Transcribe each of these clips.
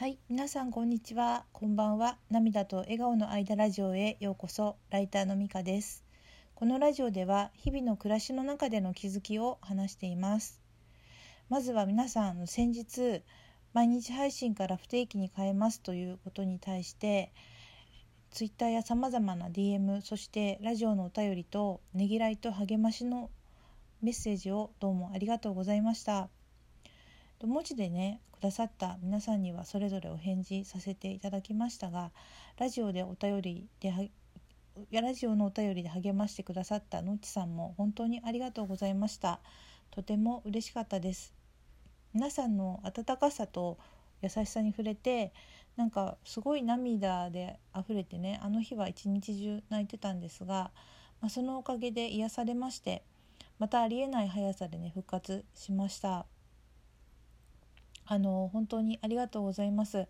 はい、皆さんこんにちは。こんばんは。涙と笑顔の間ラジオへようこそ。ライターのみかです。このラジオでは日々の暮らしの中での気づきを話しています。まずは皆さん先日毎日配信から不定期に変えますということに対してツイッターやさまざまな DM そしてラジオのお便りとねぎらいと励ましのメッセージをどうもありがとうございました。文字でねくださった皆さんにはそれぞれお返事させていただきましたがラジオでお便りではラジオのお便りで励ましてくださったのっちさんも本当にありがとうございました。とても嬉しかったです。皆さんの温かさと優しさに触れてなんかすごい涙で溢れてねあの日は一日中泣いてたんですが、まあ、そのおかげで癒されましてまたありえない速さでね復活しました。あの本当にありがとうございます。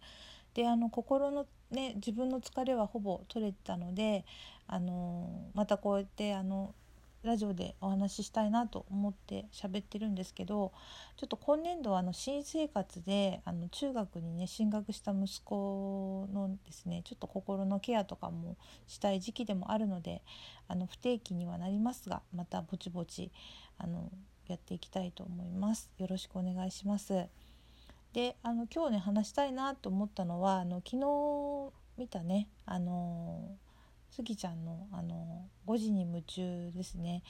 であの心のね自分の疲れはほぼ取れたのであのまたこうやってあのラジオでお話ししたいなと思って喋ってるんですけどちょっと今年度はあの新生活であの中学にね進学した息子のですねちょっと心のケアとかもしたい時期でもあるのであの不定期にはなりますがまたぼちぼちあのやっていきたいと思います。よろしくお願いします。であの今日ね話したいなと思ったのはあの昨日見たねあのスギちゃんのあの5時に夢中ですね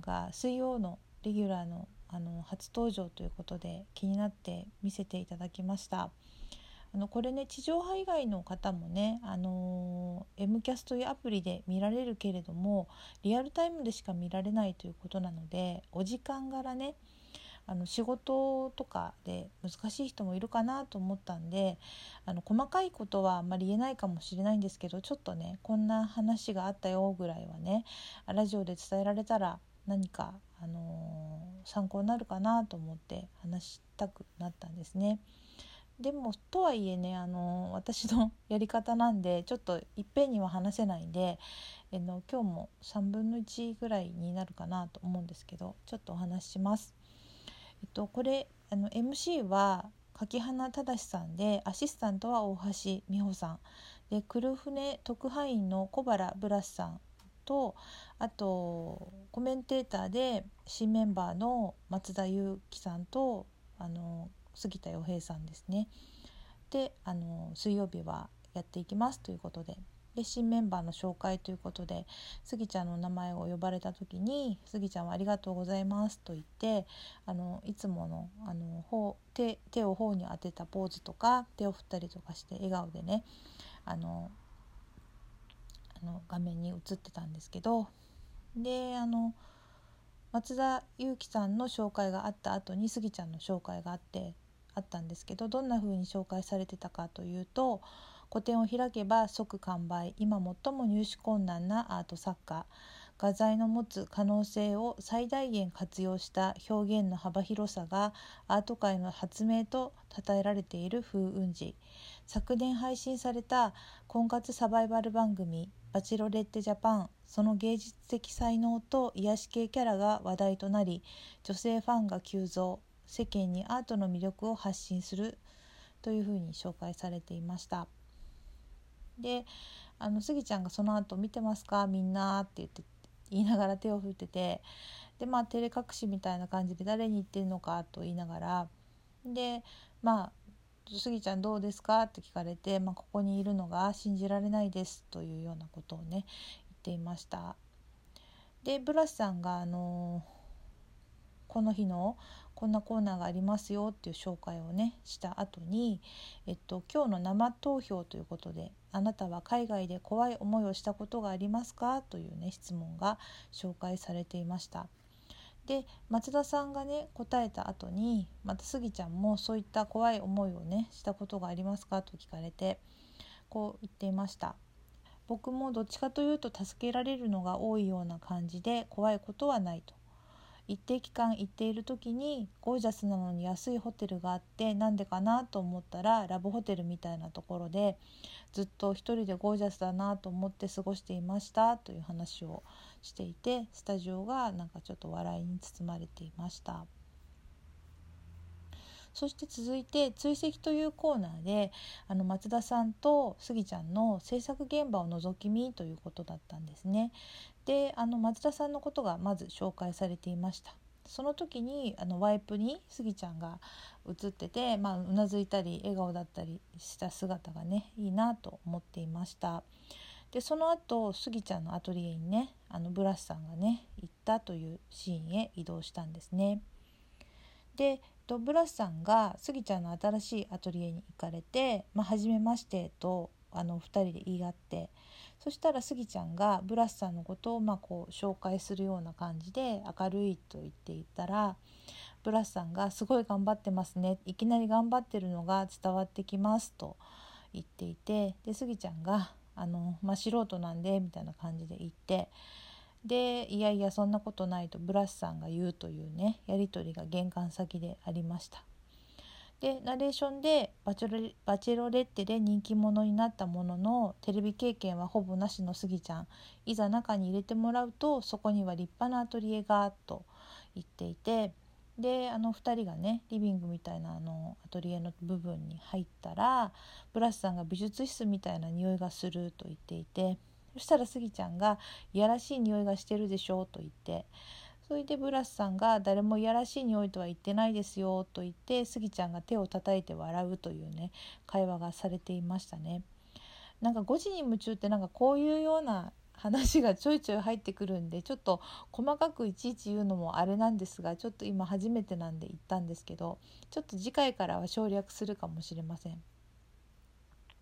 が水曜のレギュラーのあの初登場ということで気になって見せていただきました。あのこれね地上波以外の方もね、あの M キャスというアプリで見られるけれどもリアルタイムでしか見られないということなのでお時間柄ねあの仕事とかで難しい人もいるかなと思ったんであの細かいことはあんまり言えないかもしれないんですけどちょっとねこんな話があったよぐらいはねラジオで伝えられたら何か、あのー、参考になるかなと思って話したくなったんですね。でもとはいえね、あのー、私の やり方なんでちょっといっぺんには話せないんで、えの今日も3分の1ぐらいになるかなと思うんですけどちょっとお話しします。えっと、これあの MC は柿花正さんでアシスタントは大橋美穂さんで黒船特派員の小原ブラスさんとあとコメンテーターで新メンバーの松田裕樹さんとあの杉田洋平さんですね。であの水曜日はやっていきますということで新メンバーの紹介ということでスギちゃんの名前を呼ばれた時に「スギちゃんはありがとうございます」と言ってあのいつものあの手手を頬に当てたポーズとか手を振ったりとかして笑顔でねあのあの画面に映ってたんですけどであの松田裕樹さんの紹介があった後にスギちゃんの紹介があってあったんですけどどんな風に紹介されてたかというと「個展を開けば即完売。今最も入手困難なアート作家。画材の持つ可能性を最大限活用した表現の幅広さがアート界の発明と称えられている風雲児。昨年配信された婚活サバイバル番組「バチロレッテジャパン」その芸術的才能と癒し系キャラが話題となり女性ファンが急増。世間にアートの魅力を発信するというふうに紹介されていました。であのスギちゃんがその後見てますか？みんな」って言って言いながら手を振っててでまあ照れ隠しみたいな感じで誰に言ってるのかと言いながらでまあ「スギちゃんどうですか?」って聞かれて、まあ、ここにいるのが信じられないですというようなことをね言っていました。でブラスさんがあのこの日のこんなコーナーがありますよっていう紹介をねした後に、えっと、今日の生投票ということで「あなたは海外で怖い思いをしたことがありますか?」というね質問が紹介されていました。で松田さんがね答えた後にまたスギちゃんもそういった怖い思いをねしたことがありますか？と聞かれてこう言っていました。僕もどっちかというと助けられるのが多いような感じで怖いことはないと。一定期間行っている時にゴージャスなのに安いホテルがあってなんでかなと思ったらラブホテルみたいなところでずっと一人でゴージャスだなと思って過ごしていましたという話をしていてスタジオがなんかちょっと笑いに包まれていました。そして続いて追跡というコーナーであの松田さんとスギちゃんの制作現場を覗き見ということだったんですね。であの松田さんのことがまず紹介されていました。その時にあのワイプにスギちゃんが映ってて、まあ、うなずいたり笑顔だったりした姿がねいいなと思っていました。でその後スギちゃんのアトリエにねあのブラスさんがね行ったというシーンへ移動したんですね。でブラスさんがスギちゃんの新しいアトリエに行かれて「まあ、初めまして」とあの2人で言い合ってそしたらスギちゃんがブラスさんのことをまあこう紹介するような感じで明るいと言っていたらブラスさんが「すごい頑張ってますねいきなり頑張ってるのが伝わってきます」と言っていてでスギちゃんが「あの、まあ、素人なんで」みたいな感じで言ってでいやいやそんなことないとブラスさんが言うというねやり取りが玄関先でありました。でナレーションでバチェロバチェロレッテで人気者になったもののテレビ経験はほぼなしのスギちゃんいざ中に入れてもらうとそこには立派なアトリエがと言っていてであの2人がねリビングみたいなあのアトリエの部分に入ったらブラスさんが美術室みたいな匂いがすると言っていてそしたらスギちゃんが「いやらしい匂いがしてるでしょ」と言ってそれでブラスさんが「誰もいやらしい匂いとは言ってないですよ」と言ってスギちゃんが手を叩いて笑うというね会話がされていましたね。なんか5時に夢中ってなんかこういうような話がちょいちょい入ってくるんでちょっと細かくいちいち言うのもあれなんですがちょっと今初めてなんで言ったんですけどちょっと次回からは省略するかもしれません。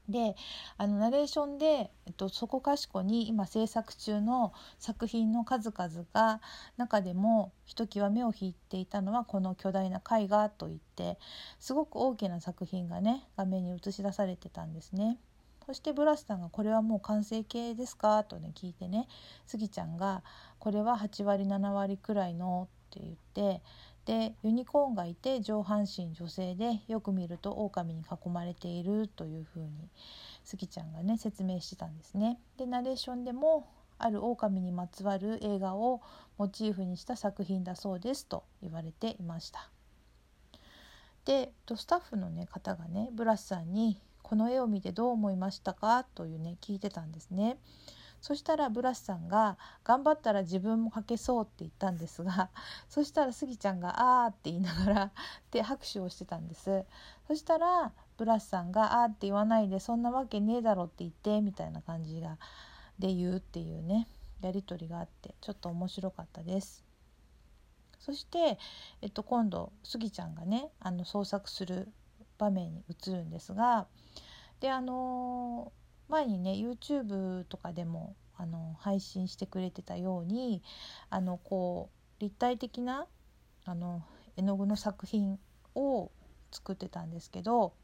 であのナレーションで、えっと、そこかしこに今制作中の作品の数々が中でもひときわ目を引いていたのはこの巨大な絵画といってすごく大きな作品がね画面に映し出されてたんですね。そしてブラスさんが「これはもう完成形ですか?」とね聞いてねスギちゃんが「これは8割7割くらいの」って言ってでユニコーンがいて上半身女性でよく見ると狼に囲まれているというふうにスギちゃんがね説明してたんですね。でナレーションでもある狼にまつわる映画をモチーフにした作品だそうですと言われていました。でスタッフの、ね、方がねブラスさんに「この絵を見てどう思いましたか?」というね聞いてたんですね。そしたらブラスさんが「頑張ったら自分も描けそう」って言ったんですが そしたらスギちゃんが「あー」って言いながら で拍手をしてたんですそしたらブラスさんが「あー」って言わないで「そんなわけねえだろ」って言ってみたいな感じがで言うっていうねやり取りがあってちょっと面白かったです。そして、えっと、今度スギちゃんがねあの創作する場面に移るんですがであのー前にね YouTube とかでもあの配信してくれてたようにあのこう立体的なあの絵の具の作品を作ってたんですけど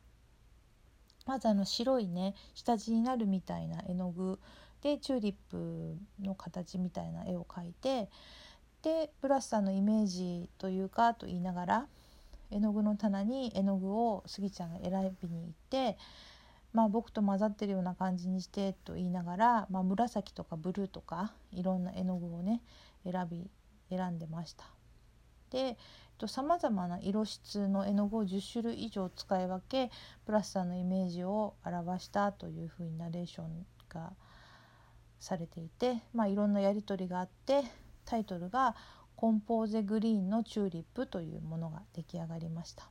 まずあの白いね下地になるみたいな絵の具でチューリップの形みたいな絵を描いてでブラスさんのイメージというかと言いながら絵の具の棚に絵の具をスギちゃんが選びに行ってまあ、僕と混ざってるような感じにしてと言いながら、まあ、紫とかブルーとかいろんな絵の具をね選び選んでました。でさまざまな色質の絵の具を10種類以上使い分けプラスさんのイメージを表したというふうにナレーションがされていて、まあ、いろんなやり取りがあってタイトルが「コンポーゼグリーンのチューリップ」というものが出来上がりました。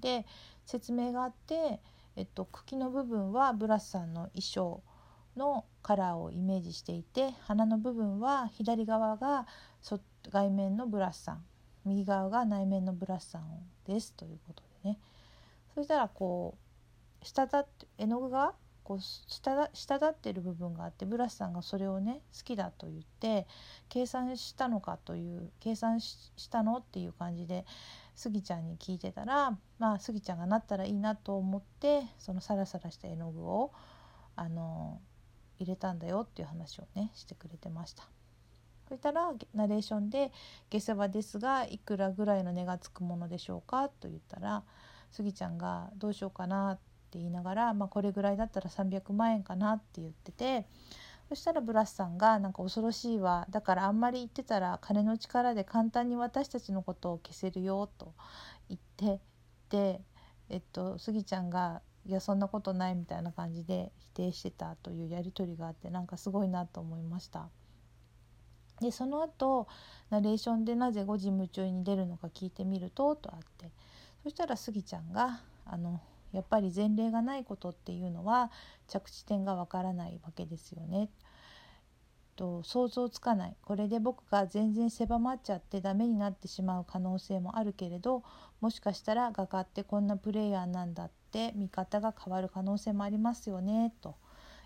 で説明があってえっと、茎の部分はブラスさんの衣装のカラーをイメージしていて花の部分は左側が外面のブラスさん右側が内面のブラスさんです。ということでね。そしたらこう下だって絵の具がこう下立ってる部分があってブラスさんがそれをね好きだと言って計算したのかという計算したのっていう感じでスギちゃんに聞いてたらまあスギちゃんがなったらいいなと思ってそのサラサラした絵の具をあの入れたんだよっていう話をねしてくれてました。そしたらナレーションで「下世話ですがいくらぐらいの値がつくものでしょうか?」と言ったらスギちゃんが「どうしようかな」って言いながら、まあ、これぐらいだったら300万円かな？って言っててそしたらブラスさんがなんか恐ろしいわだからあんまり言ってたら金の力で簡単に私たちのことを消せるよと言ってで、えっと、スギちゃんが「いやそんなことない」みたいな感じで否定してたというやり取りがあってなんかすごいなと思いました。でその後ナレーションでなぜ5時夢中に出るのか聞いてみるととあってそしたらスギちゃんがあのやっぱり前例がないことっていうのは着地点がわからないわけですよね。と想像つかないこれで僕が全然狭まっちゃってダメになってしまう可能性もあるけれどもしかしたら画家ってこんなプレイヤーなんだって見方が変わる可能性もありますよねと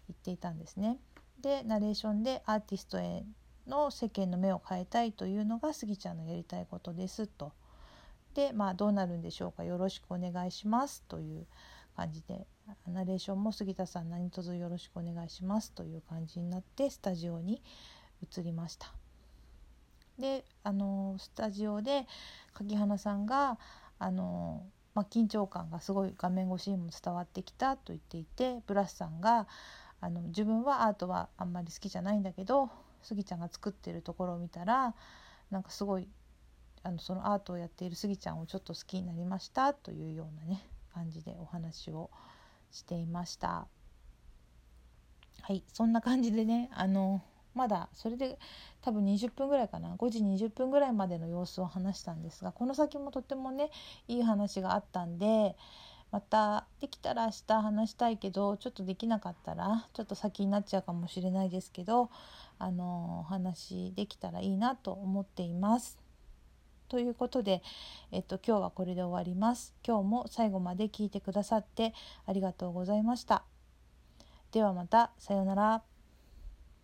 言っていたんですね。でナレーションでアーティストへの世間の目を変えたいというのがスギちゃんのやりたいことですと。でまあどうなるんでしょうかよろしくお願いしますという感じでナレーションも杉田さん何卒よろしくお願いしますという感じになってスタジオに移りました。であのスタジオで柿花さんがあの、まあ、緊張感がすごい画面越しにも伝わってきたと言っていてブラスさんがあの自分はアートはあんまり好きじゃないんだけどスギちゃんが作ってるところを見たらなんかすごいあのそのアートをやっているスギちゃんをちょっと好きになりましたというようなね感じでお話をしていました。はいそんな感じでねあのまだそれで多分20分ぐらいかな5時20分ぐらいまでの様子を話したんですがこの先もとってもねいい話があったんでまたできたら明日話したいけどちょっとできなかったらちょっと先になっちゃうかもしれないですけどあのお話できたらいいなと思っています。ということで、えっと、今日はこれで終わります。今日も最後まで聞いてくださってありがとうございました。ではまた、さようなら。